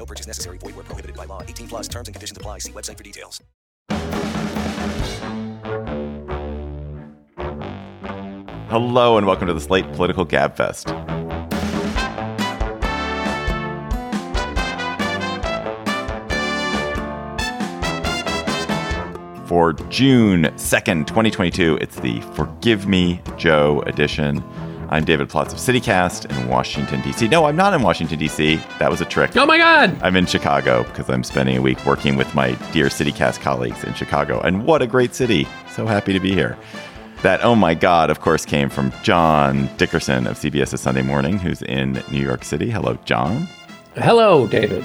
No purchase necessary. Void where prohibited by law. 18 plus terms and conditions apply. See website for details. Hello and welcome to the Slate Political Gabfest. For June 2nd, 2022, it's the Forgive Me Joe edition. I'm David Plotz of CityCast in Washington, D.C. No, I'm not in Washington, D.C. That was a trick. Oh my God! I'm in Chicago because I'm spending a week working with my dear CityCast colleagues in Chicago. And what a great city! So happy to be here. That, oh my God, of course, came from John Dickerson of CBS's Sunday Morning, who's in New York City. Hello, John. Hello, David.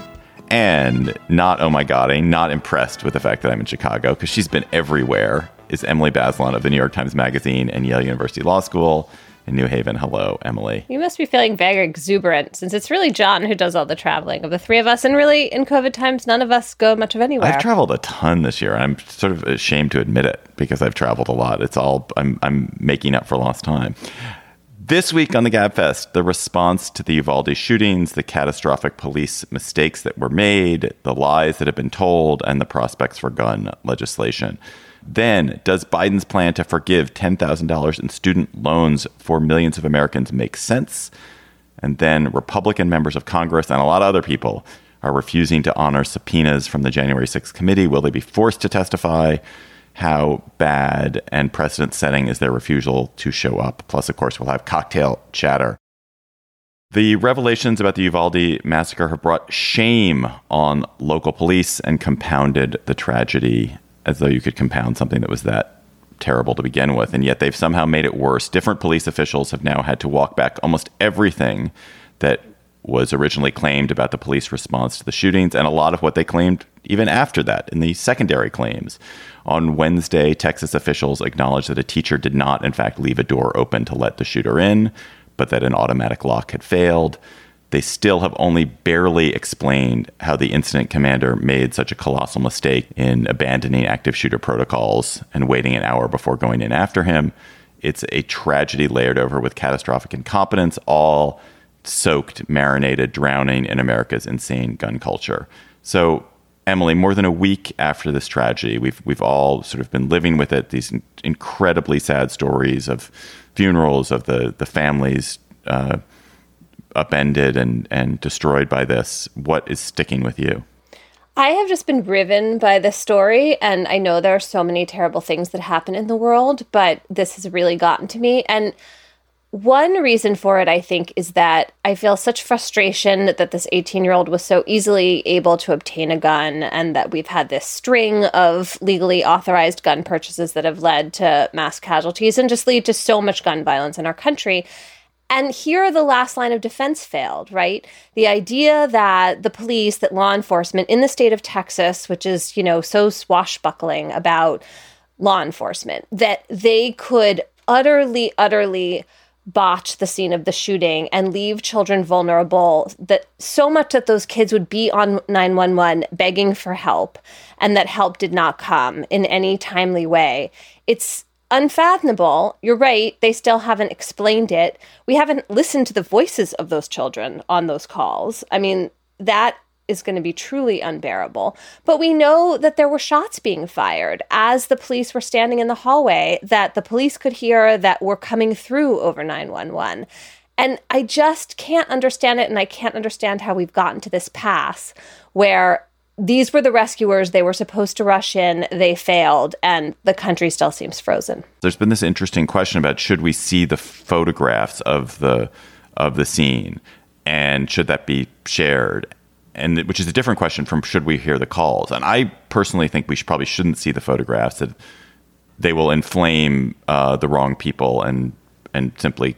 And not, oh my God, I'm not impressed with the fact that I'm in Chicago because she's been everywhere, is Emily Bazelon of the New York Times Magazine and Yale University Law School in New Haven. Hello, Emily. You must be feeling very exuberant since it's really John who does all the traveling of the three of us. And really, in COVID times, none of us go much of anywhere. I've traveled a ton this year. I'm sort of ashamed to admit it because I've traveled a lot. It's all, I'm, I'm making up for lost time. This week on the Gabfest, the response to the Uvalde shootings, the catastrophic police mistakes that were made, the lies that have been told, and the prospects for gun legislation. Then, does Biden's plan to forgive $10,000 in student loans for millions of Americans make sense? And then, Republican members of Congress and a lot of other people are refusing to honor subpoenas from the January 6th committee. Will they be forced to testify? how bad and precedent setting is their refusal to show up. Plus, of course, we'll have cocktail chatter. The revelations about the Uvalde massacre have brought shame on local police and compounded the tragedy as though you could compound something that was that terrible to begin with. And yet they've somehow made it worse. Different police officials have now had to walk back almost everything that was originally claimed about the police response to the shootings, and a lot of what they claimed even after that in the secondary claims. On Wednesday, Texas officials acknowledged that a teacher did not, in fact, leave a door open to let the shooter in, but that an automatic lock had failed. They still have only barely explained how the incident commander made such a colossal mistake in abandoning active shooter protocols and waiting an hour before going in after him. It's a tragedy layered over with catastrophic incompetence, all soaked, marinated, drowning in America's insane gun culture. So, Emily, more than a week after this tragedy, we've we've all sort of been living with it. These incredibly sad stories of funerals of the the families uh, upended and and destroyed by this. What is sticking with you? I have just been riven by this story, and I know there are so many terrible things that happen in the world, but this has really gotten to me and one reason for it, I think, is that I feel such frustration that this 18 year old was so easily able to obtain a gun, and that we've had this string of legally authorized gun purchases that have led to mass casualties and just lead to so much gun violence in our country. And here the last line of defense failed, right? The idea that the police, that law enforcement in the state of Texas, which is, you know, so swashbuckling about law enforcement, that they could utterly, utterly botch the scene of the shooting and leave children vulnerable that so much that those kids would be on 911 begging for help and that help did not come in any timely way it's unfathomable you're right they still haven't explained it we haven't listened to the voices of those children on those calls i mean that is going to be truly unbearable. But we know that there were shots being fired as the police were standing in the hallway that the police could hear that were coming through over 911. And I just can't understand it. And I can't understand how we've gotten to this pass where these were the rescuers. They were supposed to rush in. They failed. And the country still seems frozen. There's been this interesting question about should we see the photographs of the of the scene and should that be shared and which is a different question from should we hear the calls. And I personally think we should, probably shouldn't see the photographs that they will inflame uh, the wrong people and and simply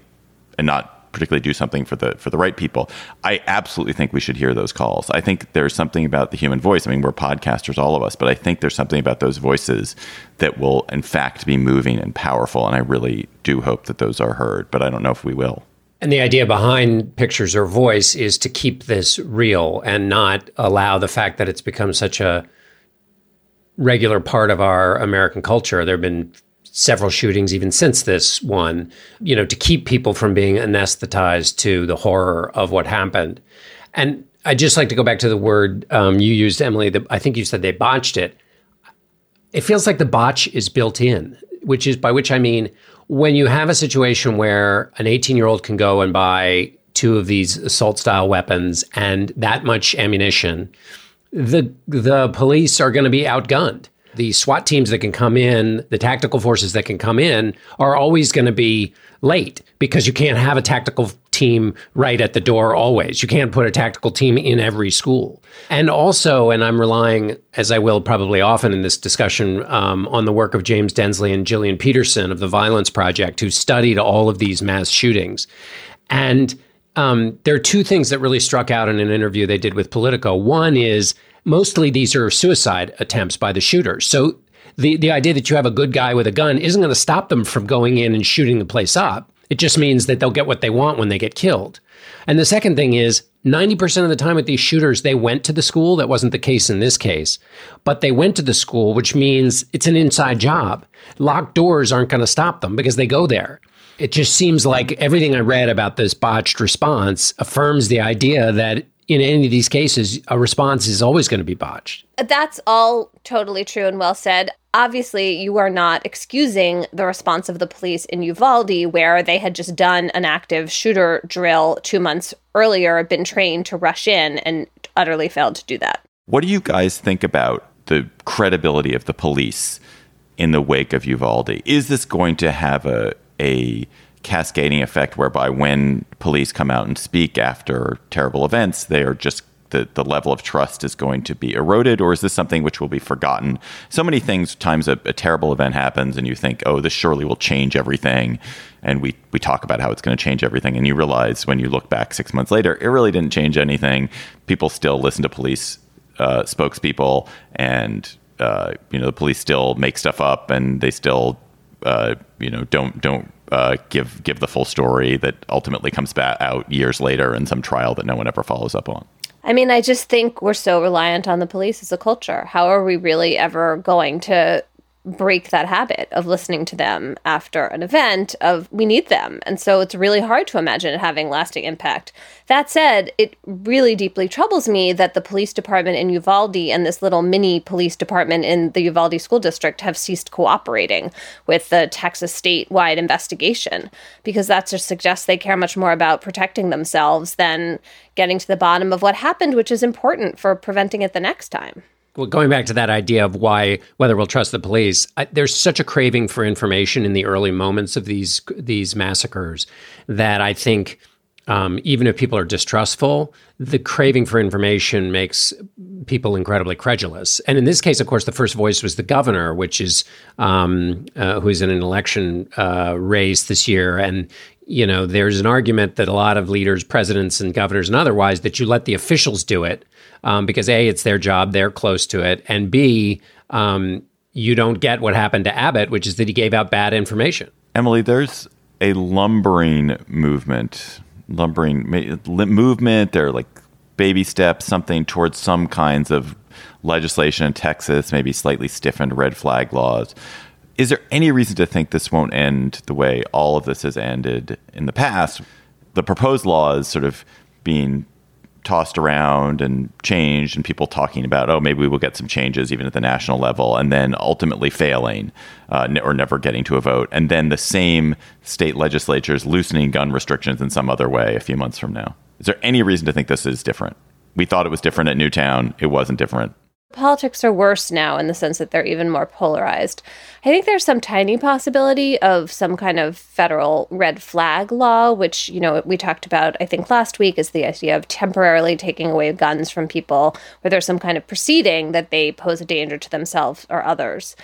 and not particularly do something for the for the right people. I absolutely think we should hear those calls. I think there's something about the human voice. I mean, we're podcasters, all of us, but I think there's something about those voices that will, in fact, be moving and powerful. And I really do hope that those are heard, but I don't know if we will. And the idea behind pictures or voice is to keep this real and not allow the fact that it's become such a regular part of our American culture. There have been several shootings even since this one, you know, to keep people from being anesthetized to the horror of what happened. And I'd just like to go back to the word um, you used, Emily. The, I think you said they botched it. It feels like the botch is built in, which is by which I mean when you have a situation where an 18 year old can go and buy two of these assault style weapons and that much ammunition, the the police are going to be outgunned the SWAT teams that can come in, the tactical forces that can come in, are always going to be late because you can't have a tactical team right at the door always. You can't put a tactical team in every school. And also, and I'm relying, as I will probably often in this discussion, um, on the work of James Densley and Jillian Peterson of the Violence Project, who studied all of these mass shootings. And um, there are two things that really struck out in an interview they did with Politico. One is mostly these are suicide attempts by the shooters. So the, the idea that you have a good guy with a gun isn't going to stop them from going in and shooting the place up. It just means that they'll get what they want when they get killed. And the second thing is 90% of the time with these shooters, they went to the school. That wasn't the case in this case, but they went to the school, which means it's an inside job. Locked doors aren't going to stop them because they go there. It just seems like everything I read about this botched response affirms the idea that in any of these cases, a response is always going to be botched. That's all totally true and well said. Obviously, you are not excusing the response of the police in Uvalde, where they had just done an active shooter drill two months earlier, been trained to rush in, and utterly failed to do that. What do you guys think about the credibility of the police in the wake of Uvalde? Is this going to have a a cascading effect whereby when police come out and speak after terrible events, they are just the, the level of trust is going to be eroded, or is this something which will be forgotten? So many things, times a, a, terrible event happens, and you think, oh, this surely will change everything. And we, we talk about how it's going to change everything. And you realize when you look back six months later, it really didn't change anything. People still listen to police uh, spokespeople, and uh, you know the police still make stuff up, and they still uh, you know don't don't uh, give give the full story that ultimately comes back out years later in some trial that no one ever follows up on. I mean, I just think we're so reliant on the police as a culture. How are we really ever going to break that habit of listening to them after an event of we need them. And so it's really hard to imagine it having lasting impact. That said it really deeply troubles me that the police department in uvalde and this little mini police department in the uvalde school district have ceased cooperating with the texas statewide investigation because that just suggests they care much more about protecting themselves than getting to the bottom of what happened which is important for preventing it the next time well, going back to that idea of why whether we'll trust the police, I, there's such a craving for information in the early moments of these these massacres that I think um, even if people are distrustful, the craving for information makes people incredibly credulous. And in this case, of course, the first voice was the governor, which is um, uh, who's in an election uh, race this year, and you know, there's an argument that a lot of leaders, presidents, and governors, and otherwise, that you let the officials do it um, because A, it's their job, they're close to it, and B, um, you don't get what happened to Abbott, which is that he gave out bad information. Emily, there's a lumbering movement, lumbering movement. Are like baby steps, something towards some kinds of legislation in Texas, maybe slightly stiffened red flag laws. Is there any reason to think this won't end the way all of this has ended in the past? The proposed law is sort of being tossed around and changed and people talking about oh maybe we will get some changes even at the national level and then ultimately failing uh, or never getting to a vote. And then the same state legislatures loosening gun restrictions in some other way a few months from now. Is there any reason to think this is different? We thought it was different at newtown. It wasn't different Politics are worse now in the sense that they're even more polarized. I think there's some tiny possibility of some kind of federal red flag law, which, you know, we talked about, I think, last week, is the idea of temporarily taking away guns from people where there's some kind of proceeding that they pose a danger to themselves or others.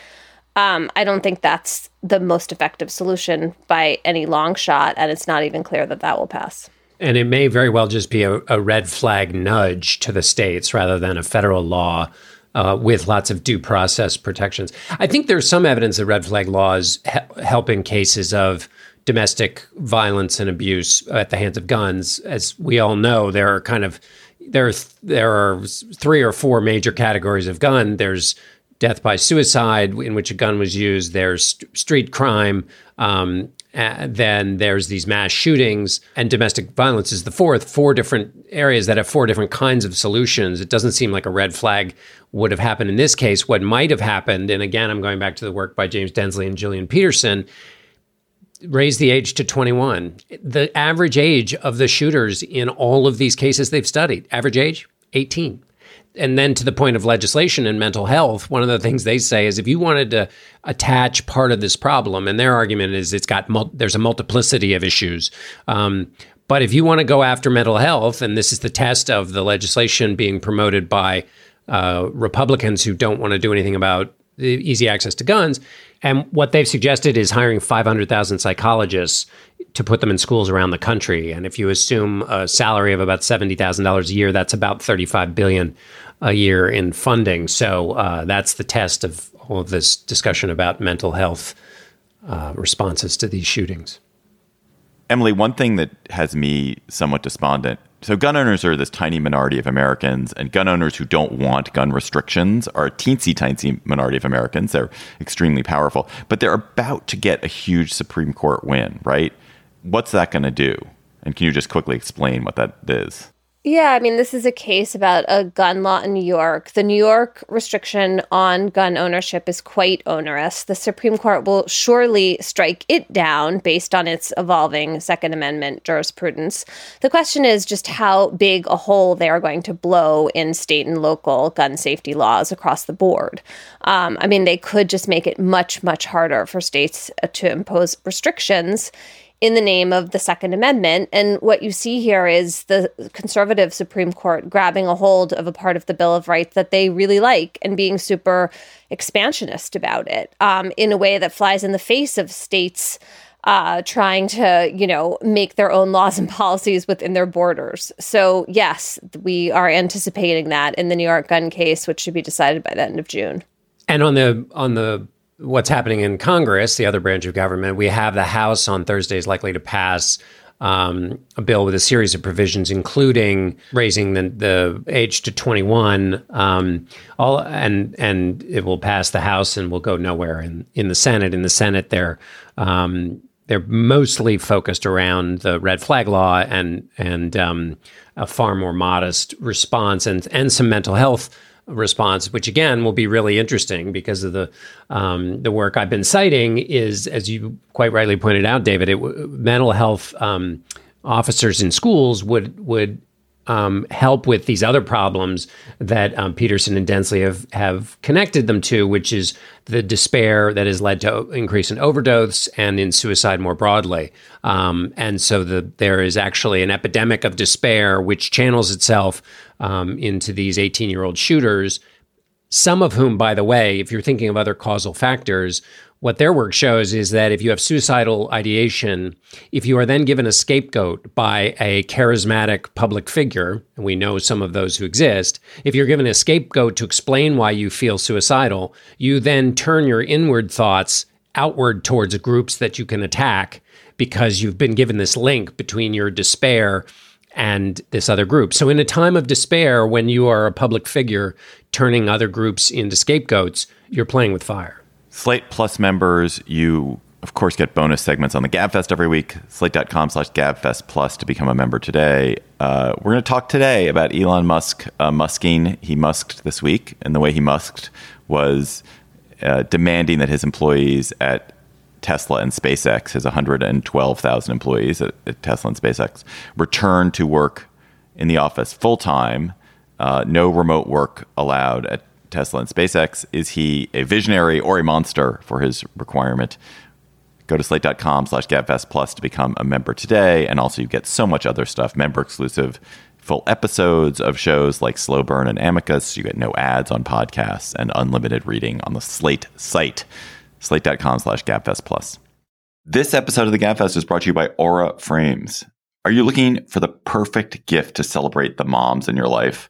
Um, I don't think that's the most effective solution by any long shot, and it's not even clear that that will pass. And it may very well just be a, a red flag nudge to the states rather than a federal law uh, with lots of due process protections. I think there's some evidence that red flag laws he- help in cases of domestic violence and abuse at the hands of guns. As we all know, there are kind of there are, there are three or four major categories of gun. There's death by suicide, in which a gun was used. There's st- street crime. Um, Uh, then there's these mass shootings, and domestic violence is the fourth. Four different areas that have four different kinds of solutions. It doesn't seem like a red flag would have happened in this case. What might have happened, and again, I'm going back to the work by James Densley and Jillian Peterson, raise the age to 21. The average age of the shooters in all of these cases they've studied, average age, 18 and then to the point of legislation and mental health, one of the things they say is if you wanted to attach part of this problem, and their argument is it's got mul- there's a multiplicity of issues. Um, but if you want to go after mental health, and this is the test of the legislation being promoted by uh, Republicans who don't want to do anything about the easy access to guns, and what they've suggested is hiring 500,000 psychologists to put them in schools around the country. And if you assume a salary of about $70,000 a year, that's about 35 billion a year in funding. So uh, that's the test of all of this discussion about mental health uh, responses to these shootings. Emily, one thing that has me somewhat despondent so gun owners are this tiny minority of Americans, and gun owners who don't want gun restrictions are a teensy tiny minority of Americans. They're extremely powerful, but they're about to get a huge Supreme Court win, right? What's that going to do? And can you just quickly explain what that is? Yeah, I mean, this is a case about a gun law in New York. The New York restriction on gun ownership is quite onerous. The Supreme Court will surely strike it down based on its evolving Second Amendment jurisprudence. The question is just how big a hole they are going to blow in state and local gun safety laws across the board. Um, I mean, they could just make it much, much harder for states to impose restrictions in the name of the Second Amendment. And what you see here is the conservative Supreme Court grabbing a hold of a part of the Bill of Rights that they really like and being super expansionist about it um, in a way that flies in the face of states. Uh, trying to, you know, make their own laws and policies within their borders. So, yes, we are anticipating that in the New York gun case, which should be decided by the end of June. And on the on the what's happening in Congress, the other branch of government, we have the House on Thursday is likely to pass um, a bill with a series of provisions, including raising the, the age to 21. Um, all and and it will pass the House and will go nowhere in in the Senate. In the Senate, they're um, they're mostly focused around the red flag law and and um, a far more modest response and and some mental health response, which again will be really interesting because of the um, the work I've been citing is, as you quite rightly pointed out, David, it, mental health um, officers in schools would would um, help with these other problems that um, Peterson and Densley have have connected them to, which is the despair that has led to increase in overdose and in suicide more broadly. Um, and so the, there is actually an epidemic of despair, which channels itself um, into these 18 year old shooters. Some of whom, by the way, if you're thinking of other causal factors, what their work shows is that if you have suicidal ideation, if you are then given a scapegoat by a charismatic public figure, and we know some of those who exist, if you're given a scapegoat to explain why you feel suicidal, you then turn your inward thoughts outward towards groups that you can attack because you've been given this link between your despair and this other group. So, in a time of despair, when you are a public figure turning other groups into scapegoats, you're playing with fire. Slate Plus members, you of course get bonus segments on the Gabfest every week. Slate.com slash Gabfest Plus to become a member today. Uh, we're going to talk today about Elon Musk uh, musking. He musked this week, and the way he musked was uh, demanding that his employees at Tesla and SpaceX, his 112,000 employees at, at, Tesla and SpaceX, return to work in the office full time. Uh, no remote work allowed at Tesla and SpaceX. Is he a visionary or a monster for his requirement? Go to slate.com slash gabfest plus to become a member today. And also you get so much other stuff, member exclusive full episodes of shows like Slow Burn and Amicus. You get no ads on podcasts and unlimited reading on the Slate site. slate.com slash gabfest plus. This episode of the Gabfest is brought to you by Aura Frames. Are you looking for the perfect gift to celebrate the moms in your life?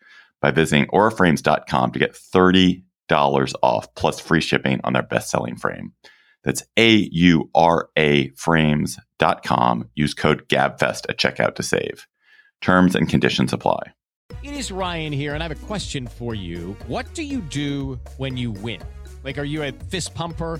by visiting auraframes.com to get $30 off plus free shipping on their best selling frame. That's A U R A frames.com. Use code GABFEST at checkout to save. Terms and conditions apply. It is Ryan here, and I have a question for you. What do you do when you win? Like, are you a fist pumper?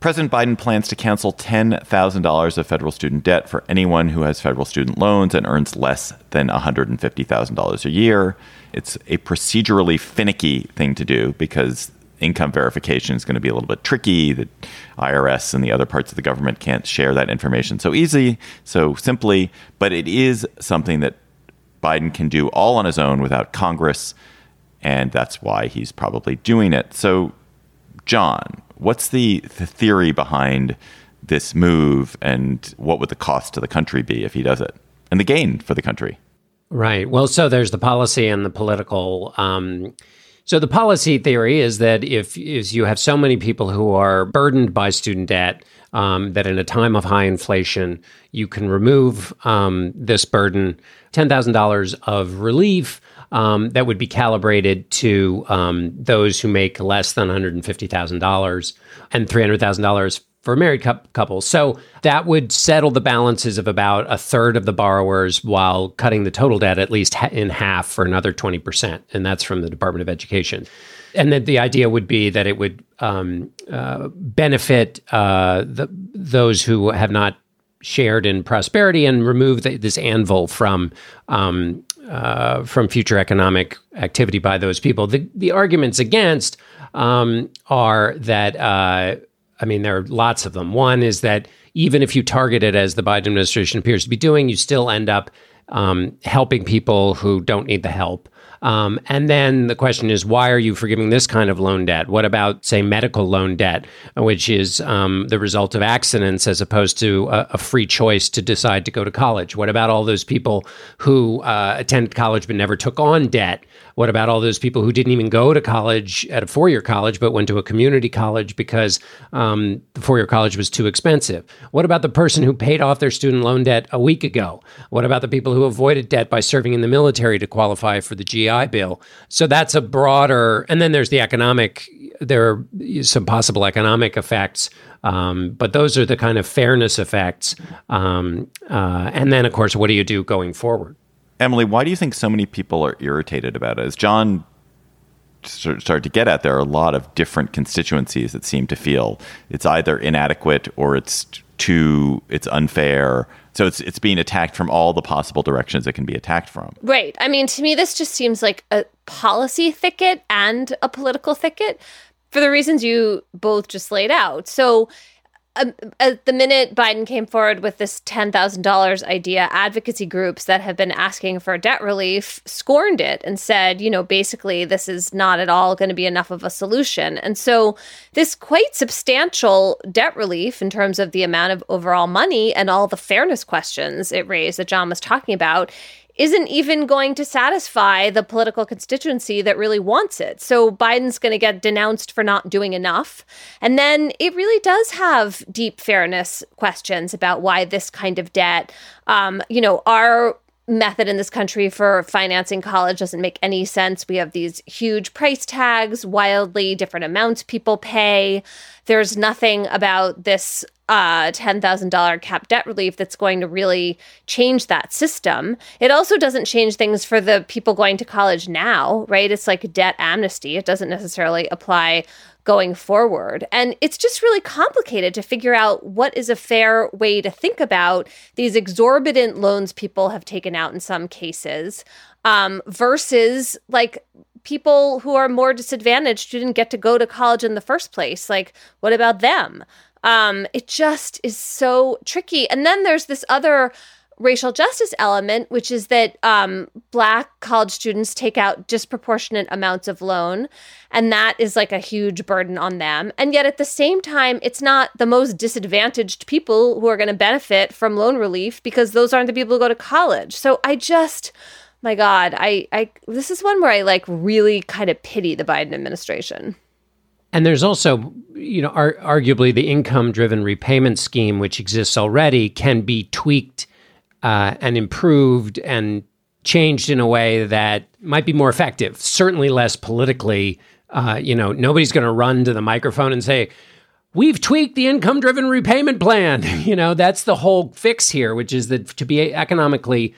President Biden plans to cancel $10,000 of federal student debt for anyone who has federal student loans and earns less than $150,000 a year. It's a procedurally finicky thing to do because income verification is going to be a little bit tricky. The IRS and the other parts of the government can't share that information so easy, so simply, but it is something that Biden can do all on his own without Congress, and that's why he's probably doing it. So, John, What's the, the theory behind this move, and what would the cost to the country be if he does it, and the gain for the country? Right. Well, so there's the policy and the political. Um, so the policy theory is that if is you have so many people who are burdened by student debt um, that in a time of high inflation you can remove um, this burden, ten thousand dollars of relief um, that would be calibrated to um, those who make less than $150,000 and $300,000 for married couples. So that would settle the balances of about a third of the borrowers while cutting the total debt at least in half for another 20%. And that's from the Department of Education. And then the idea would be that it would um, uh, benefit uh, the, those who have not shared in prosperity and remove the, this anvil from um, uh, from future economic activity by those people. The, the arguments against um, are that, uh, I mean, there are lots of them. One is that even if you target it as the Biden administration appears to be doing, you still end up um, helping people who don't need the help. Um, and then the question is, why are you forgiving this kind of loan debt? What about, say, medical loan debt, which is um, the result of accidents as opposed to a, a, free choice to decide to go to college? What about all those people who uh, attended college but never took on debt? What about all those people who didn't even go to college at a four year college, but went to a community college because um, the four year college was too expensive? What about the person who paid off their student loan debt a week ago? What about the people who avoided debt by serving in the military to qualify for the GI Bill? So that's a broader, and then there's the economic, there are some possible economic effects. Um, but those are the kind of fairness effects. Um, uh, and then, of course, what do you do going forward? Emily, why do you think so many people are irritated about it? As John started to get at, there are a lot of different constituencies that seem to feel it's either inadequate or it's too, it's unfair. So it's it's being attacked from all the possible directions it can be attacked from. Right. I mean, to me, this just seems like a policy thicket and a political thicket for the reasons you both just laid out. So um, at the minute Biden came forward with this $10,000 idea, advocacy groups that have been asking for debt relief scorned it and said, you know, basically, this is not at all going to be enough of a solution. And so, this quite substantial debt relief in terms of the amount of overall money and all the fairness questions it raised that John was talking about isn't even going to satisfy the political constituency that really wants it. So Biden's going to get denounced for not doing enough. And then it really does have deep fairness questions about why this kind of debt, um, you know, our method in this country for financing college doesn't make any sense. We have these huge price tags, wildly different amounts people pay. There's nothing about this uh, $10,000 cap debt relief that's going to really change that system. It also doesn't change things for the people going to college now, right? It's like debt amnesty. It doesn't necessarily apply going forward. And it's just really complicated to figure out what is a fair way to think about these exorbitant loans people have taken out in some cases um, versus like people who are more disadvantaged who didn't get to go to college in the first place. Like, what about them? Um, it just is so tricky. And then there's this other racial justice element, which is that um, Black college students take out disproportionate amounts of loan, and that is like a huge burden on them. And yet at the same time, it's not the most disadvantaged people who are going to benefit from loan relief because those aren't the people who go to college. So I just. My God, I, I this is one where I like really kind of pity the Biden administration. And there's also, you know, ar- arguably the income driven repayment scheme, which exists already, can be tweaked uh, and improved and changed in a way that might be more effective, certainly less politically. Uh, you know, nobody's going to run to the microphone and say, We've tweaked the income driven repayment plan. you know, that's the whole fix here, which is that to be economically,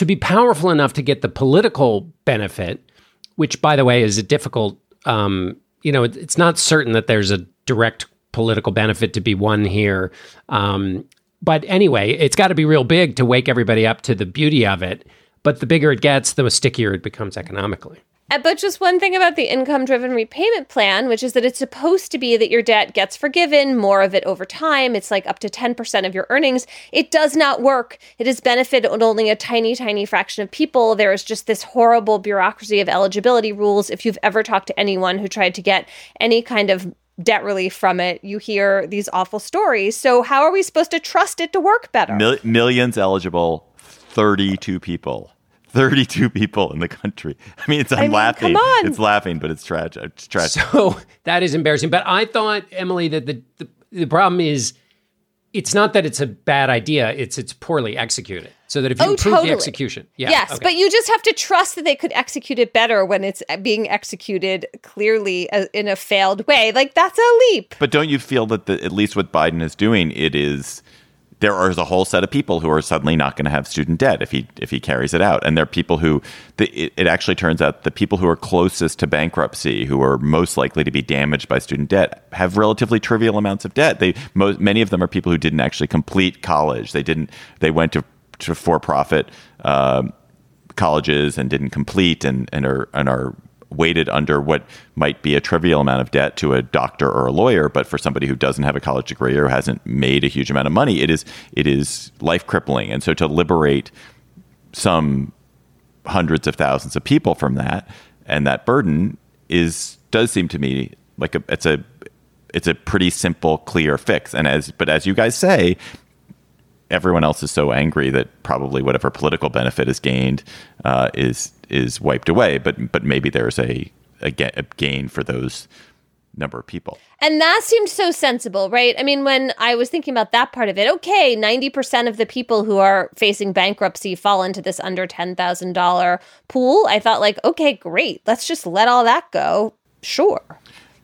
to be powerful enough to get the political benefit, which, by the way, is a difficult, um, you know, it's not certain that there's a direct political benefit to be won here. Um, but anyway, it's got to be real big to wake everybody up to the beauty of it. But the bigger it gets, the stickier it becomes economically. Uh, But just one thing about the income driven repayment plan, which is that it's supposed to be that your debt gets forgiven, more of it over time. It's like up to 10% of your earnings. It does not work. It has benefited only a tiny, tiny fraction of people. There is just this horrible bureaucracy of eligibility rules. If you've ever talked to anyone who tried to get any kind of debt relief from it, you hear these awful stories. So, how are we supposed to trust it to work better? Mil- millions eligible, 32 people. 32 people in the country. I mean, it's, I'm mean, laughing. come on. It's laughing, but it's tragic. It's tragic. So that is embarrassing. But I thought, Emily, that the, the, the problem is it's not that it's a bad idea, it's it's poorly executed. So that if you Oh, improve totally. the execution, yeah. yes, okay. but you just have to trust that they could execute it better when it's being executed clearly uh, in a failed way. Like that's a leap. But don't you feel that the, at least what Biden is doing, it is there is a whole set of people who are suddenly not going to have student debt if he if he carries it out, and there are people who the, it, it actually turns out the people who are closest to bankruptcy, who are most likely to be damaged by student debt, have relatively trivial amounts of debt. They most many of them are people who didn't actually complete college. They didn't. They went to to for profit. Um, colleges and didn't complete and, and are and are weighted under what might be a trivial amount of debt to a doctor or a lawyer, but for somebody who doesn't have a college degree or hasn't made a huge amount of money, it is it is life crippling. And so to liberate some hundreds of thousands of people from that and that burden is does seem to me like a, it's a it's a pretty simple clear fix and as but as you guys say everyone else is so angry that probably whatever political benefit is gained uh, is is wiped away. But but maybe there's a, a, ga- a gain for those number of people. And that seemed so sensible, right? I mean, when I was thinking about that part of it, okay, 90% of the people who are facing bankruptcy fall into this under $10,000 pool. I thought, like, okay, great. Let's just let all that go. Sure.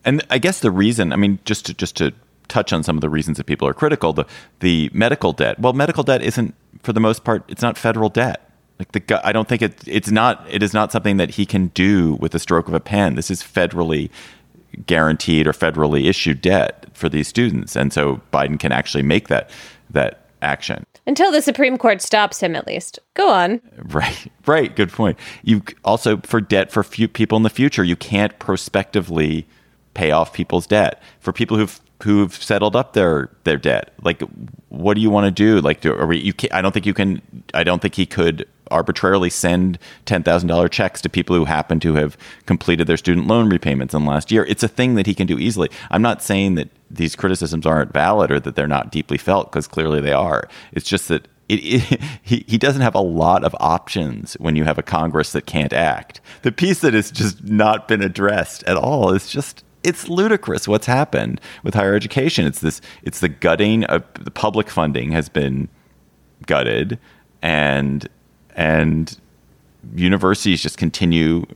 And I guess the reason, I mean, just to just to touch on some of the reasons that people are critical, the the medical debt. Well, medical debt isn't, for the most part, it's not federal debt. Like the, I don't think it, it's not. It is not something that he can do with a stroke of a pen. This is federally guaranteed or federally issued debt for these students, and so Biden can actually make that that action. Until the Supreme Court stops him, at least. Go on. Right, right. Good point. You also for debt for few people in the future, you can't prospectively pay off people's debt. For people who've who've settled up their their debt, like what do you want to do? Like, do, are we, you? Can, I don't think you can. I don't think he could arbitrarily send ten thousand dollar checks to people who happen to have completed their student loan repayments in the last year. It's a thing that he can do easily. I'm not saying that these criticisms aren't valid or that they're not deeply felt because clearly they are. It's just that it, it, he, he doesn't have a lot of options when you have a Congress that can't act. The piece that has just not been addressed at all is just it's ludicrous what's happened with higher education. It's this it's the gutting of the public funding has been gutted and and universities just continue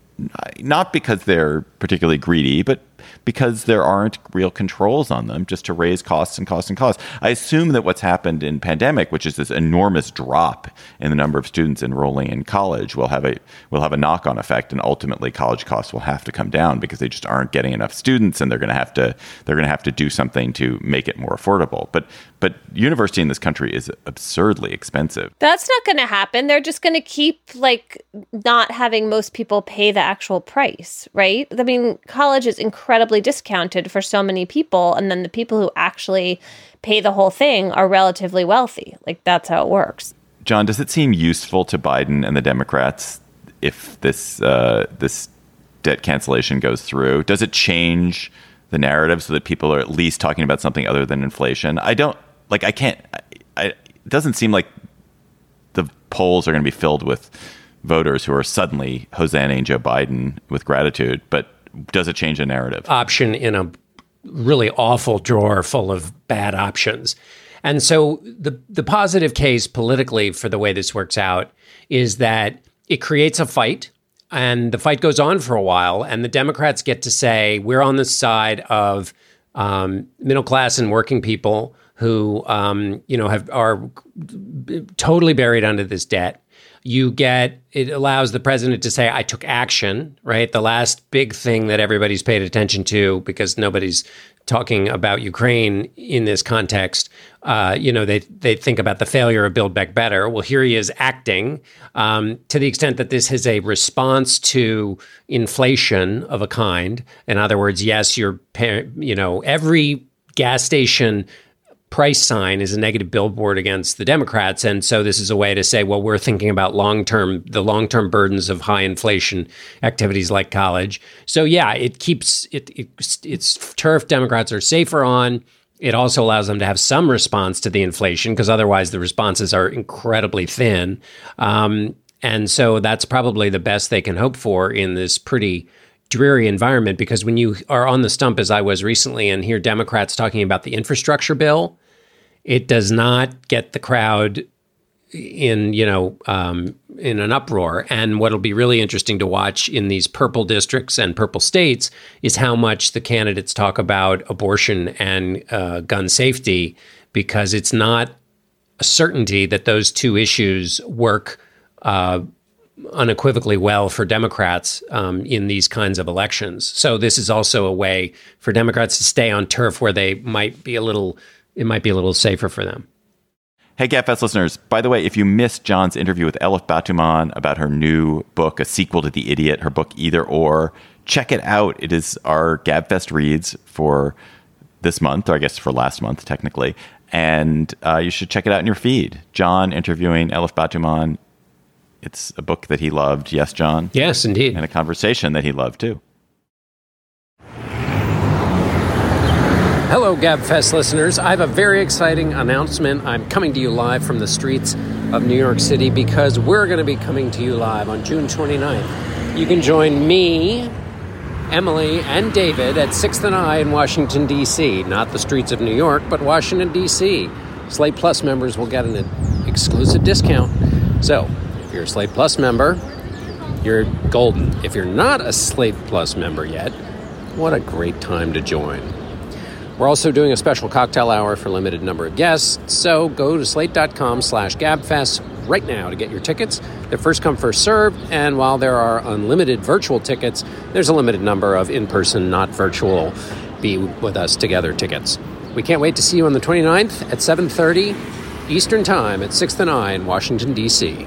not because they're particularly greedy, but because there aren't real controls on them just to raise costs and costs and costs. I assume that what's happened in pandemic, which is this enormous drop in the number of students enrolling in college, will have a will have a knock-on effect and ultimately college costs will have to come down because they just aren't getting enough students and they're going to have to they're going to have to do something to make it more affordable. But but university in this country is absurdly expensive. That's not going to happen. They're just going to keep like not having most people pay the actual price, right? I mean, college is incredibly discounted for so many people and then the people who actually pay the whole thing are relatively wealthy. Like that's how it works. John, does it seem useful to Biden and the Democrats if this uh, this debt cancellation goes through? Does it change the narrative so that people are at least talking about something other than inflation? I don't like. I can't. I, it doesn't seem like the polls are going to be filled with voters who are suddenly hosannaing Joe Biden with gratitude. But does it change the narrative? option in a really awful drawer full of bad options. And so the the positive case politically for the way this works out is that it creates a fight and the fight goes on for a while and the Democrats get to say we're on the side of um, middle class and working people who um, you know have are totally buried under this debt. You get it allows the president to say, "I took action." Right, the last big thing that everybody's paid attention to because nobody's talking about Ukraine in this context. Uh, you know, they they think about the failure of Build Back Better. Well, here he is acting um, to the extent that this is a response to inflation of a kind. In other words, yes, you're you know every gas station price sign is a negative billboard against the Democrats. And so this is a way to say, well, we're thinking about long term, the long term burdens of high inflation activities like college. So yeah, it keeps it, it it's turf Democrats are safer on. It also allows them to have some response to the inflation because otherwise the responses are incredibly thin. Um, and so that's probably the best they can hope for in this pretty dreary environment because when you are on the stump as I was recently and hear Democrats talking about the infrastructure bill, it does not get the crowd in you know um, in an uproar. And what'll be really interesting to watch in these purple districts and purple states is how much the candidates talk about abortion and uh, gun safety because it's not a certainty that those two issues work. Uh, unequivocally well for Democrats um, in these kinds of elections. So this is also a way for Democrats to stay on turf where they might be a little, it might be a little safer for them. Hey, GabFest listeners, by the way, if you missed John's interview with Elif Batuman about her new book, a sequel to The Idiot, her book Either Or, check it out. It is our GabFest reads for this month, or I guess for last month, technically. And uh, you should check it out in your feed. John interviewing Elif Batuman. It's a book that he loved. Yes, John? Yes, indeed. And a conversation that he loved too. Hello, GabFest listeners. I have a very exciting announcement. I'm coming to you live from the streets of New York City because we're going to be coming to you live on June 29th. You can join me, Emily, and David at 6th and I in Washington, D.C. Not the streets of New York, but Washington, D.C. Slate Plus members will get an exclusive discount. So, if you're a Slate Plus member, you're golden. If you're not a Slate Plus member yet, what a great time to join. We're also doing a special cocktail hour for limited number of guests, so go to slate.com slash gabfest right now to get your tickets. They're first come, first served, and while there are unlimited virtual tickets, there's a limited number of in-person, not virtual, be with us together tickets. We can't wait to see you on the 29th at 7.30 Eastern Time at 6th and I in Washington, D.C.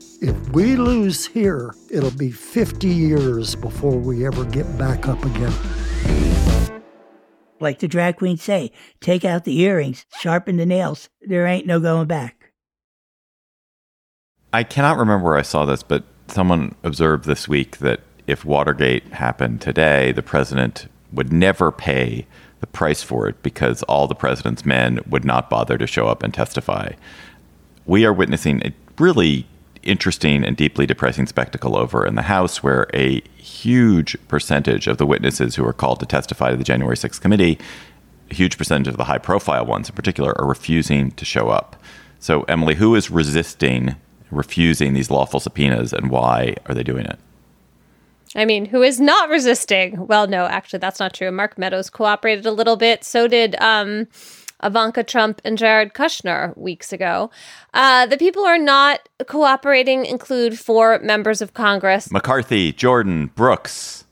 If we lose here, it'll be 50 years before we ever get back up again. Like the drag queens say, take out the earrings, sharpen the nails. There ain't no going back. I cannot remember where I saw this, but someone observed this week that if Watergate happened today, the president would never pay the price for it because all the president's men would not bother to show up and testify. We are witnessing a really interesting and deeply depressing spectacle over in the House, where a huge percentage of the witnesses who are called to testify to the January 6th committee, a huge percentage of the high profile ones in particular, are refusing to show up. So, Emily, who is resisting, refusing these lawful subpoenas, and why are they doing it? I mean, who is not resisting? Well, no, actually, that's not true. Mark Meadows cooperated a little bit. So did um, Ivanka Trump and Jared Kushner weeks ago. Uh, the people who are not cooperating include four members of Congress McCarthy, Jordan, Brooks,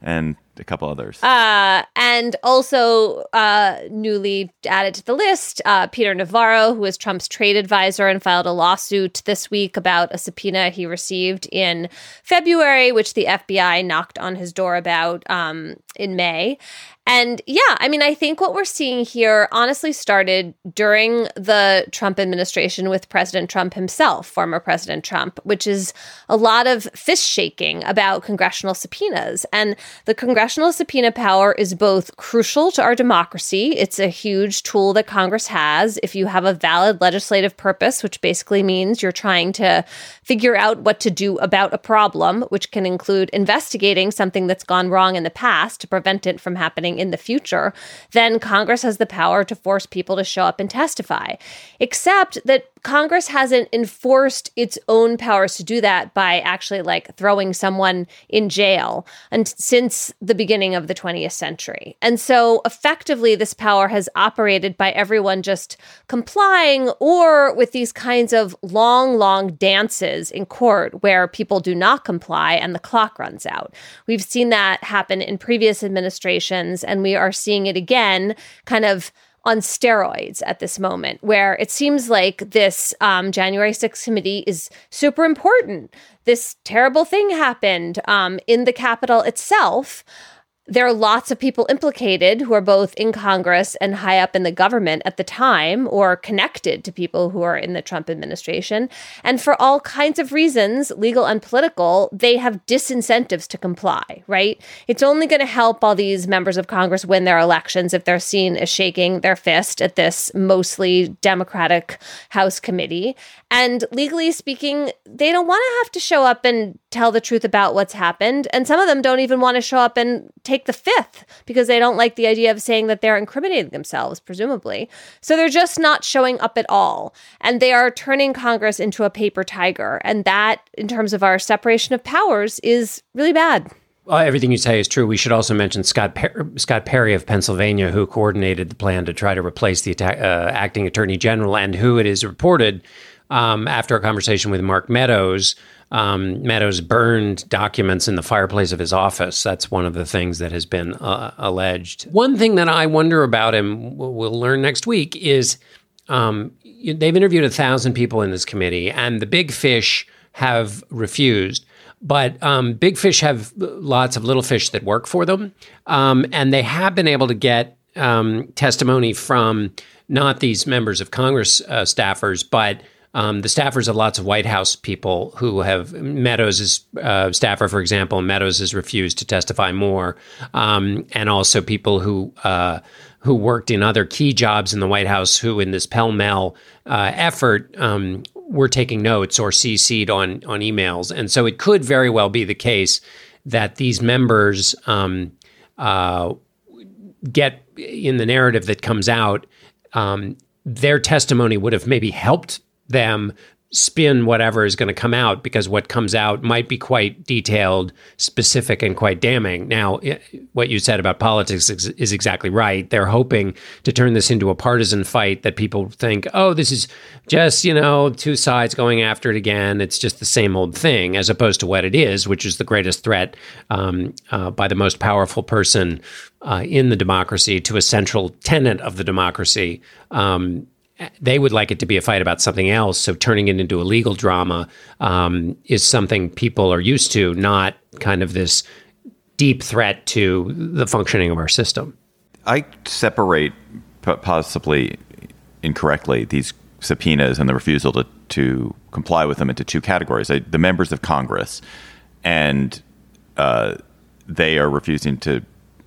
and a couple others. Uh, and also uh, newly added to the list, uh, Peter Navarro, who is Trump's trade advisor and filed a lawsuit this week about a subpoena he received in February, which the FBI knocked on his door about um, in May. And yeah, I mean, I think what we're seeing here honestly started during the Trump administration with President Trump himself, former President Trump, which is a lot of fist shaking about congressional subpoenas. And the congressional subpoena power is both crucial to our democracy, it's a huge tool that Congress has if you have a valid legislative purpose, which basically means you're trying to figure out what to do about a problem, which can include investigating something that's gone wrong in the past to prevent it from happening in the future, then Congress has the power to force people to show up and testify. Except that Congress hasn't enforced its own powers to do that by actually like throwing someone in jail and since the beginning of the 20th century. And so effectively this power has operated by everyone just complying or with these kinds of long long dances in court where people do not comply and the clock runs out. We've seen that happen in previous administrations and we are seeing it again kind of on steroids at this moment, where it seems like this um, January 6th committee is super important. This terrible thing happened um, in the Capitol itself there are lots of people implicated who are both in Congress and high up in the government at the time or connected to people who are in the Trump administration. And for all kinds of reasons, legal and political, they have disincentives to comply, right? It's only going to help all these members of Congress win their elections if they're seen as shaking their fist at this mostly Democratic House committee. And legally speaking, they don't want to have to show up and tell the truth about what's happened. And some of them don't even want to show up and take the fifth because they don't like the idea of saying that they're incriminating themselves, presumably. So they're just not showing up at all. And they are turning Congress into a paper tiger. And that, in terms of our separation of powers, is really bad. Well, everything you say is true. We should also mention Scott per- Scott Perry of Pennsylvania, who coordinated the plan to try to replace the uh, acting attorney general, and who it is reported um, after a conversation with Mark Meadows. Um, Meadows burned documents in the fireplace of his office. That's one of the things that has been uh, alleged. One thing that I wonder about him, we'll learn next week, is um, they've interviewed a thousand people in this committee, and the big fish have refused. But um, big fish have lots of little fish that work for them, um, and they have been able to get um, testimony from not these members of Congress uh, staffers, but um, the staffers of lots of White House people who have Meadows uh, staffer, for example. Meadows has refused to testify more, um, and also people who uh, who worked in other key jobs in the White House who, in this pell mell uh, effort, um, were taking notes or CC'd on on emails, and so it could very well be the case that these members um, uh, get in the narrative that comes out. Um, their testimony would have maybe helped them spin whatever is going to come out because what comes out might be quite detailed, specific, and quite damning. Now, what you said about politics is, is, exactly right. They're hoping to turn this into a partisan fight that people think, oh, this is just, you know, two sides going after it again. It's just the same old thing, as opposed to what it is, which is the greatest threat um, uh, by the most powerful person uh, in the democracy to a central tenet of the democracy. Um, they would like it to be a fight about something else. So turning it into a legal drama um, is something people are used to, not kind of this deep threat to the functioning of our system. I separate, possibly incorrectly, these subpoenas and the refusal to, to comply with them into two categories. the members of Congress, and uh, they are refusing to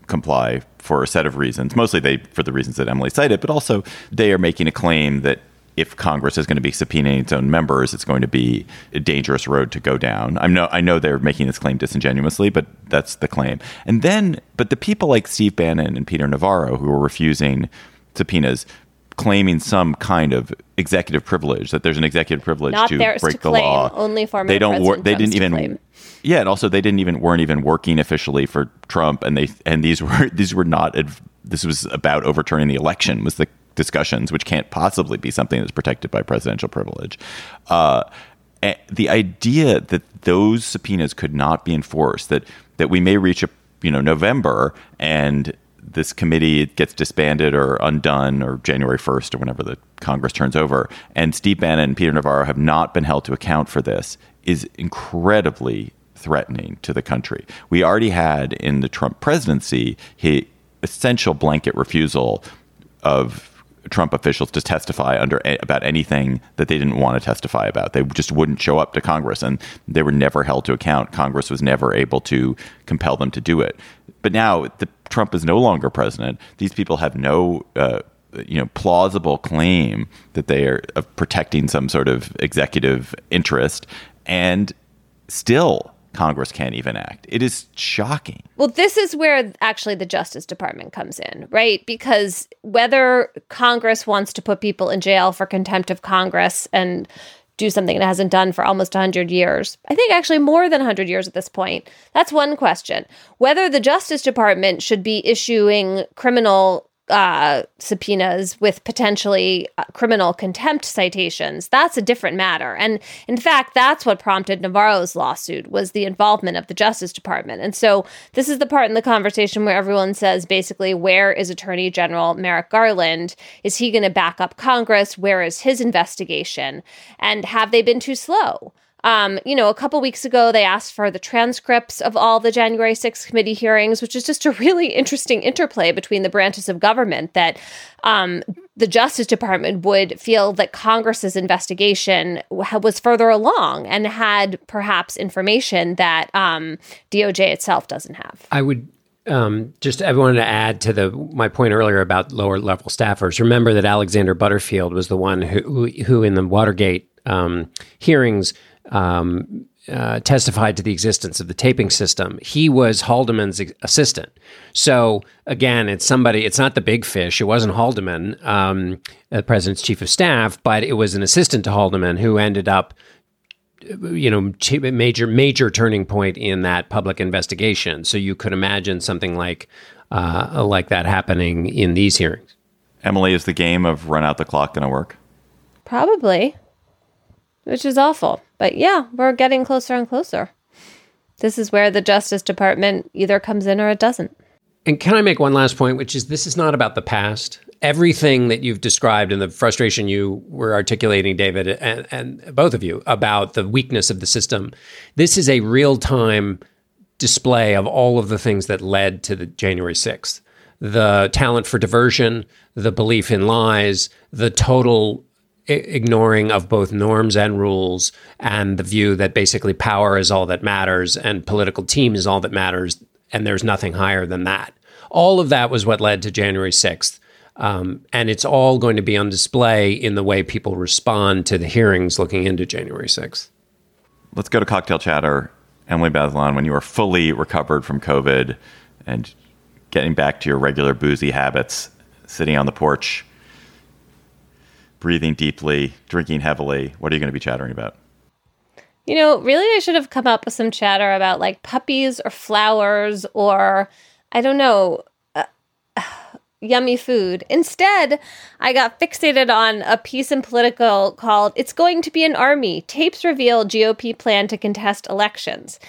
comply for a set of reasons. Mostly they for the reasons that Emily cited, but also they are making a claim that if Congress is going to be subpoenaing its own members, it's going to be a dangerous road to go down. I know I know they're making this claim disingenuously, but that's the claim. And then, but the people like Steve Bannon and Peter Navarro who are refusing subpoenas, claiming some kind of executive privilege that there's an executive privilege Not to break to the claim. law. Only former they don't. Wor- they didn't even. Yeah, and also they didn't even weren't even working officially for Trump, and they and these were these were not. This was about overturning the election. Was the discussions, which can't possibly be something that's protected by presidential privilege. Uh, the idea that those subpoenas could not be enforced, that that we may reach a you know November and this committee gets disbanded or undone or January 1st or whenever the Congress turns over, and Steve Bannon and Peter Navarro have not been held to account for this, is incredibly threatening to the country. We already had in the Trump presidency his essential blanket refusal of Trump officials to testify under about anything that they didn't want to testify about. They just wouldn't show up to Congress, and they were never held to account. Congress was never able to compel them to do it. But now the, Trump is no longer president. These people have no. Uh, you know, plausible claim that they are protecting some sort of executive interest, and still Congress can't even act. It is shocking. Well, this is where actually the Justice Department comes in, right? Because whether Congress wants to put people in jail for contempt of Congress and do something it hasn't done for almost 100 years. I think actually more than 100 years at this point. That's one question. Whether the Justice Department should be issuing criminal uh, subpoenas with potentially uh, criminal contempt citations that's a different matter. And in fact that's what prompted navarro's lawsuit was the involvement of the justice department. And so this is the part in the conversation where everyone says basically where is attorney general merrick garland? Is he going to back up congress? Where is his investigation? And have they been too slow um, you know, a couple weeks ago, they asked for the transcripts of all the January 6th committee hearings, which is just a really interesting interplay between the branches of government that um, the Justice Department would feel that Congress's investigation was further along and had perhaps information that um, DOJ itself doesn't have. I would um, just I wanted to add to the my point earlier about lower level staffers. Remember that Alexander Butterfield was the one who who, who in the Watergate um, hearings um, uh, testified to the existence of the taping system. He was Haldeman's assistant. So again, it's somebody. It's not the big fish. It wasn't Haldeman, um, the president's chief of staff, but it was an assistant to Haldeman who ended up, you know, major major turning point in that public investigation. So you could imagine something like uh, like that happening in these hearings. Emily, is the game of run out the clock going to work? Probably. Which is awful. But yeah, we're getting closer and closer. This is where the Justice Department either comes in or it doesn't. And can I make one last point, which is this is not about the past. Everything that you've described and the frustration you were articulating, David, and, and both of you, about the weakness of the system, this is a real time display of all of the things that led to the January 6th the talent for diversion, the belief in lies, the total ignoring of both norms and rules, and the view that basically power is all that matters and political team is all that matters, and there's nothing higher than that. All of that was what led to January 6th. Um, and it's all going to be on display in the way people respond to the hearings looking into January 6th. Let's go to cocktail chatter. Emily Bazelon, when you are fully recovered from COVID and getting back to your regular boozy habits, sitting on the porch, breathing deeply, drinking heavily, what are you going to be chattering about? You know, really, I should have come up with some chatter about like puppies or flowers or I don't know, uh, yummy food. Instead, I got fixated on a piece in Politico called It's Going to Be an Army Tapes Reveal GOP Plan to Contest Elections.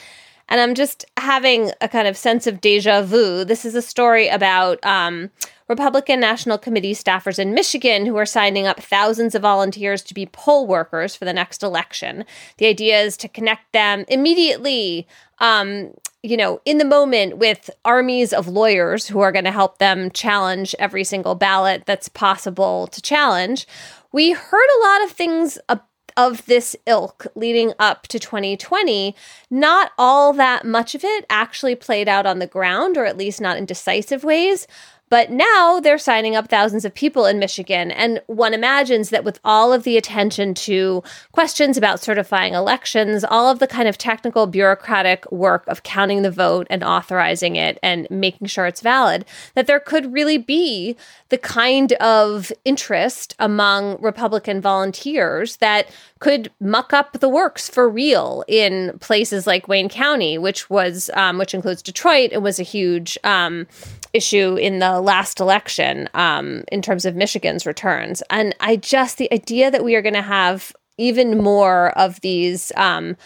And I'm just having a kind of sense of deja vu. This is a story about um, Republican National Committee staffers in Michigan who are signing up thousands of volunteers to be poll workers for the next election. The idea is to connect them immediately, um, you know, in the moment with armies of lawyers who are going to help them challenge every single ballot that's possible to challenge. We heard a lot of things about of this ilk leading up to 2020, not all that much of it actually played out on the ground, or at least not in decisive ways. But now they're signing up thousands of people in Michigan. And one imagines that with all of the attention to questions about certifying elections, all of the kind of technical bureaucratic work of counting the vote and authorizing it and making sure it's valid, that there could really be the kind of interest among Republican volunteers that could muck up the works for real in places like Wayne County, which was um, which includes Detroit. It was a huge um, issue in the last election um, in terms of Michigan's returns. And I just the idea that we are going to have even more of these. Um,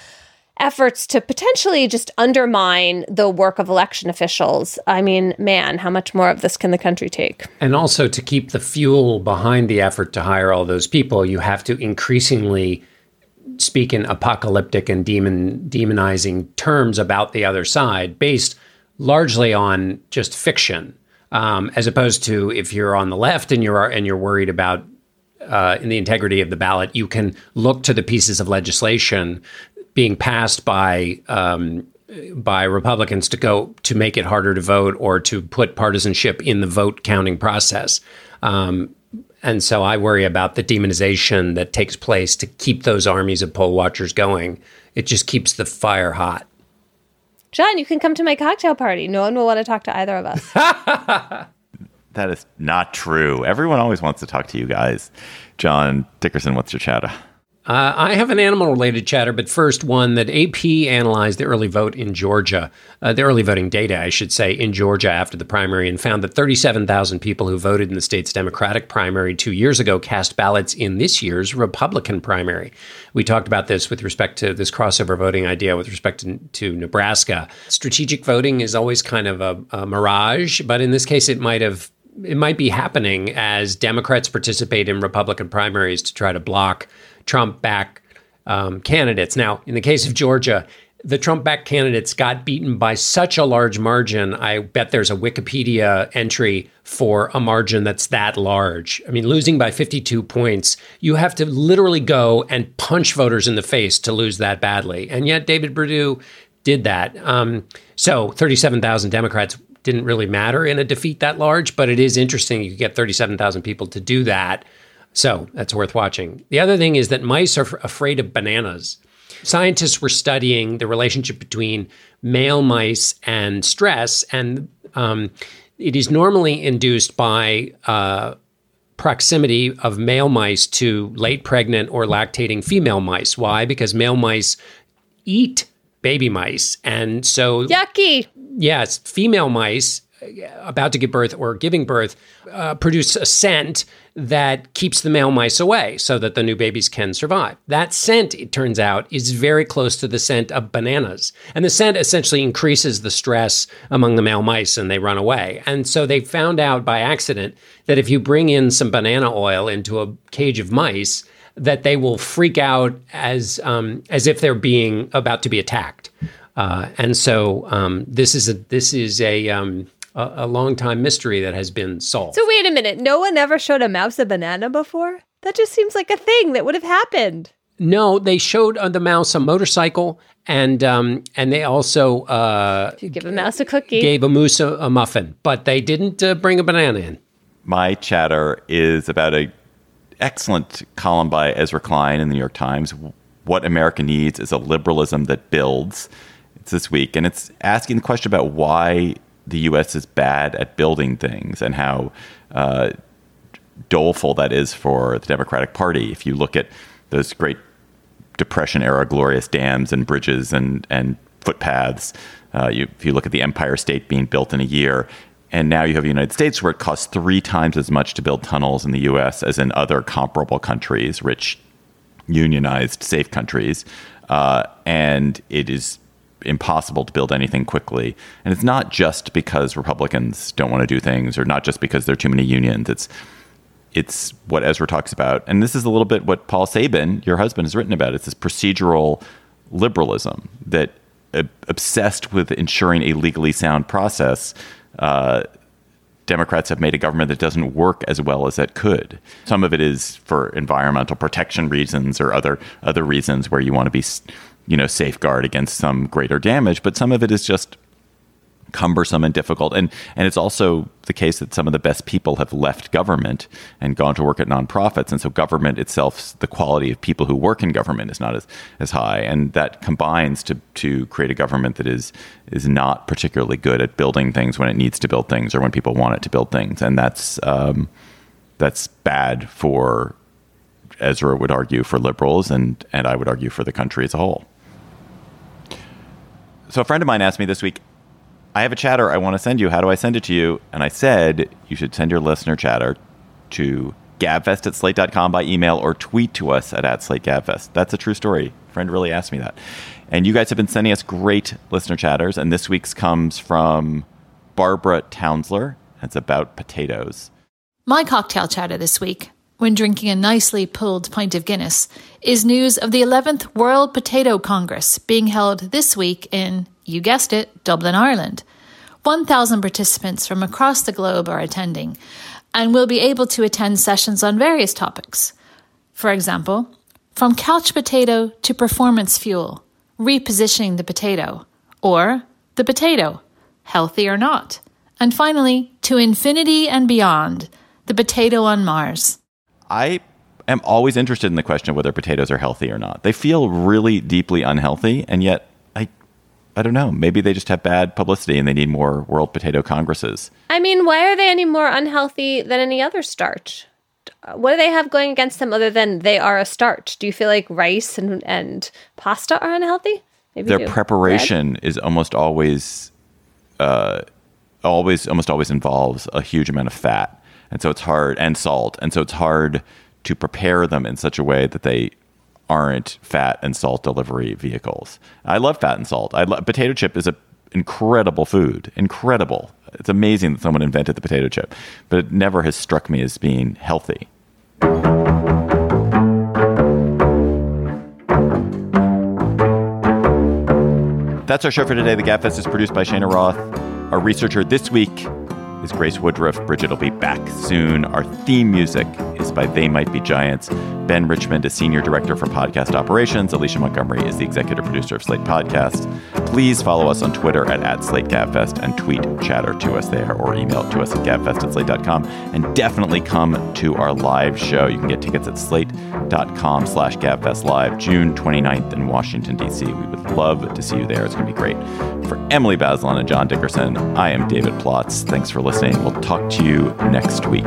efforts to potentially just undermine the work of election officials. I mean, man, how much more of this can the country take? And also to keep the fuel behind the effort to hire all those people, you have to increasingly speak in apocalyptic and demon demonizing terms about the other side based largely on just fiction. Um, as opposed to if you're on the left and you're and you're worried about uh, in the integrity of the ballot, you can look to the pieces of legislation being passed by um, by Republicans to go to make it harder to vote or to put partisanship in the vote counting process. Um, and so I worry about the demonization that takes place to keep those armies of poll watchers going. It just keeps the fire hot. John, you can come to my cocktail party. No one will want to talk to either of us. that is not true. Everyone always wants to talk to you guys. John Dickerson, what's your chatter? Uh, I have an animal related chatter, but first one that AP analyzed the early vote in Georgia, uh, the early voting data, I should say, in Georgia after the primary, and found that 37,000 people who voted in the state's Democratic primary two years ago cast ballots in this year's Republican primary. We talked about this with respect to this crossover voting idea with respect to, to Nebraska. Strategic voting is always kind of a, a mirage, but in this case, it might have it might be happening as Democrats participate in Republican primaries to try to block Trump back um, candidates. Now, in the case of Georgia, the Trump back candidates got beaten by such a large margin. I bet there's a Wikipedia entry for a margin that's that large. I mean, losing by 52 points, you have to literally go and punch voters in the face to lose that badly. And yet, David Perdue did that. Um, so, 37,000 Democrats didn't really matter in a defeat that large, but it is interesting you get 37,000 people to do that. So that's worth watching. The other thing is that mice are afraid of bananas. Scientists were studying the relationship between male mice and stress, and um, it is normally induced by uh, proximity of male mice to late pregnant or lactating female mice. Why? Because male mice eat baby mice. And so yucky. Yes, female mice about to give birth or giving birth uh, produce a scent that keeps the male mice away so that the new babies can survive. That scent, it turns out, is very close to the scent of bananas. And the scent essentially increases the stress among the male mice and they run away. And so they found out by accident that if you bring in some banana oil into a cage of mice, that they will freak out as um, as if they're being about to be attacked. Uh, and so um, this is a this is a um, a, a long time mystery that has been solved. So wait a minute. No one ever showed a mouse a banana before? That just seems like a thing that would have happened. No, they showed uh, the mouse a motorcycle, and um, and they also uh, you give a mouse a cookie, gave a moose a, a muffin, but they didn't uh, bring a banana in. My chatter is about a excellent column by Ezra Klein in the New York Times. What America needs is a liberalism that builds. It's this week, and it's asking the question about why the U.S. is bad at building things and how uh, doleful that is for the Democratic Party. If you look at those great Depression era glorious dams and bridges and and footpaths, uh, you, if you look at the Empire State being built in a year, and now you have the United States where it costs three times as much to build tunnels in the U.S. as in other comparable countries, rich, unionized, safe countries, uh, and it is impossible to build anything quickly. And it's not just because Republicans don't want to do things or not just because there are too many unions. It's it's what Ezra talks about. And this is a little bit what Paul Sabin, your husband, has written about. It's this procedural liberalism that obsessed with ensuring a legally sound process. Uh, Democrats have made a government that doesn't work as well as it could. Some of it is for environmental protection reasons or other other reasons where you want to be you know safeguard against some greater damage but some of it is just cumbersome and difficult. And and it's also the case that some of the best people have left government and gone to work at nonprofits. And so government itself the quality of people who work in government is not as as high. And that combines to to create a government that is is not particularly good at building things when it needs to build things or when people want it to build things. And that's um, that's bad for Ezra would argue for liberals and and I would argue for the country as a whole so a friend of mine asked me this week, I have a chatter I want to send you. How do I send it to you? And I said, you should send your listener chatter to gabfest at slate.com by email or tweet to us at, at slategabfest. That's a true story. A friend really asked me that. And you guys have been sending us great listener chatters. And this week's comes from Barbara Townsler. It's about potatoes. My cocktail chatter this week when drinking a nicely pulled pint of Guinness, is news of the 11th World Potato Congress being held this week in, you guessed it, Dublin, Ireland. 1,000 participants from across the globe are attending and will be able to attend sessions on various topics. For example, from couch potato to performance fuel, repositioning the potato, or the potato, healthy or not, and finally, to infinity and beyond, the potato on Mars. I am always interested in the question of whether potatoes are healthy or not. They feel really deeply unhealthy, and yet I, I don't know. Maybe they just have bad publicity and they need more World Potato Congresses. I mean, why are they any more unhealthy than any other starch? What do they have going against them other than they are a starch? Do you feel like rice and, and pasta are unhealthy? Maybe Their preparation Bread? is almost always, uh, always almost always involves a huge amount of fat and so it's hard and salt. And so it's hard to prepare them in such a way that they aren't fat and salt delivery vehicles. I love fat and salt. I love potato chip is an incredible food. Incredible. It's amazing that someone invented the potato chip but it never has struck me as being healthy. That's our show for today. The Gabfest is produced by Shayna Roth. Our researcher this week is Grace Woodruff. Bridget will be back soon. Our theme music is by They Might Be Giants. Ben Richmond is Senior Director for Podcast Operations. Alicia Montgomery is the Executive Producer of Slate Podcasts. Please follow us on Twitter at, at SlateGabFest and tweet chatter to us there or email to us at gabfest at slate.com. And definitely come to our live show. You can get tickets at slate.com slash gabfest live, June 29th in Washington, D.C. We would love to see you there. It's going to be great. For Emily Bazelon and John Dickerson, I am David Plotz. Thanks for listening. We'll talk to you next week.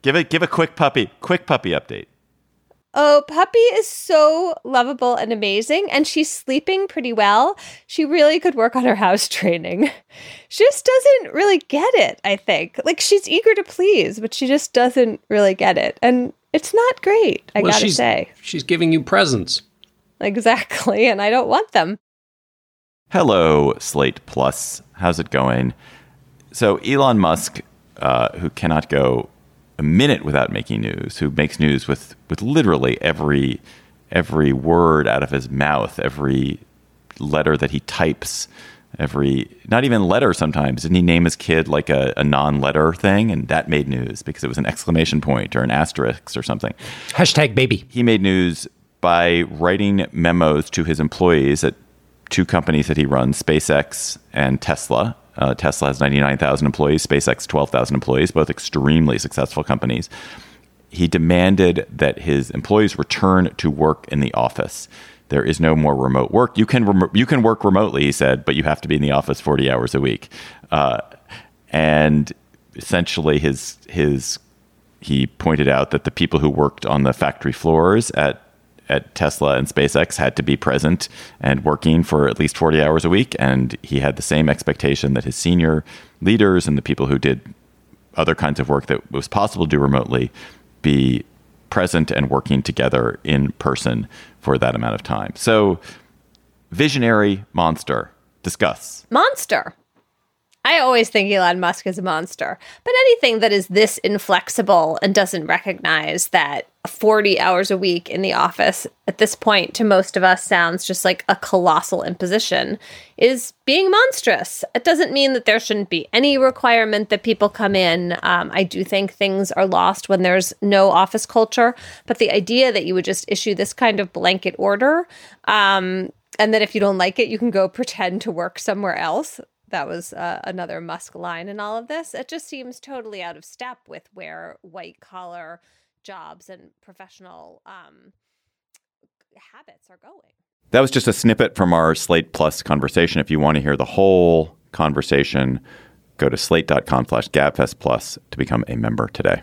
Give it give a quick puppy quick puppy update. Oh, Puppy is so lovable and amazing, and she's sleeping pretty well. She really could work on her house training. She just doesn't really get it, I think. Like, she's eager to please, but she just doesn't really get it. And it's not great, I well, gotta she's, say. She's giving you presents. Exactly, and I don't want them. Hello, Slate Plus. How's it going? So, Elon Musk, uh, who cannot go a minute without making news, who makes news with, with literally every every word out of his mouth, every letter that he types, every not even letter sometimes. Didn't he name his kid like a, a non-letter thing? And that made news because it was an exclamation point or an asterisk or something. Hashtag baby. He made news by writing memos to his employees at two companies that he runs, SpaceX and Tesla. Uh, Tesla has 99,000 employees, SpaceX 12,000 employees, both extremely successful companies. He demanded that his employees return to work in the office. There is no more remote work. You can rem- you can work remotely, he said, but you have to be in the office 40 hours a week. Uh, and essentially, his his he pointed out that the people who worked on the factory floors at at Tesla and SpaceX had to be present and working for at least 40 hours a week. And he had the same expectation that his senior leaders and the people who did other kinds of work that was possible to do remotely be present and working together in person for that amount of time. So, visionary monster, discuss. Monster. I always think Elon Musk is a monster, but anything that is this inflexible and doesn't recognize that 40 hours a week in the office at this point to most of us sounds just like a colossal imposition is being monstrous. It doesn't mean that there shouldn't be any requirement that people come in. Um, I do think things are lost when there's no office culture, but the idea that you would just issue this kind of blanket order um, and that if you don't like it, you can go pretend to work somewhere else that was uh, another Musk line in all of this. It just seems totally out of step with where white collar jobs and professional um, habits are going. That was just a snippet from our Slate Plus conversation. If you want to hear the whole conversation, go to slate.com slash gabfest plus to become a member today.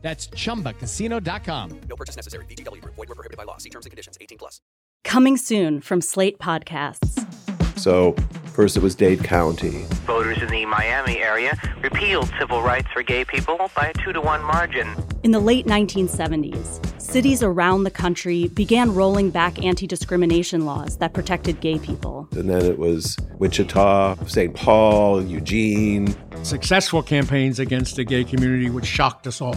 That's chumbacasino.com. No purchase necessary. VGW Group. Void were prohibited by law. See terms and conditions. 18 plus. Coming soon from Slate Podcasts. So, first it was Dade County. Voters in the Miami area repealed civil rights for gay people by a two to one margin. In the late 1970s, cities around the country began rolling back anti discrimination laws that protected gay people. And then it was Wichita, St. Paul, Eugene. Successful campaigns against the gay community, which shocked us all.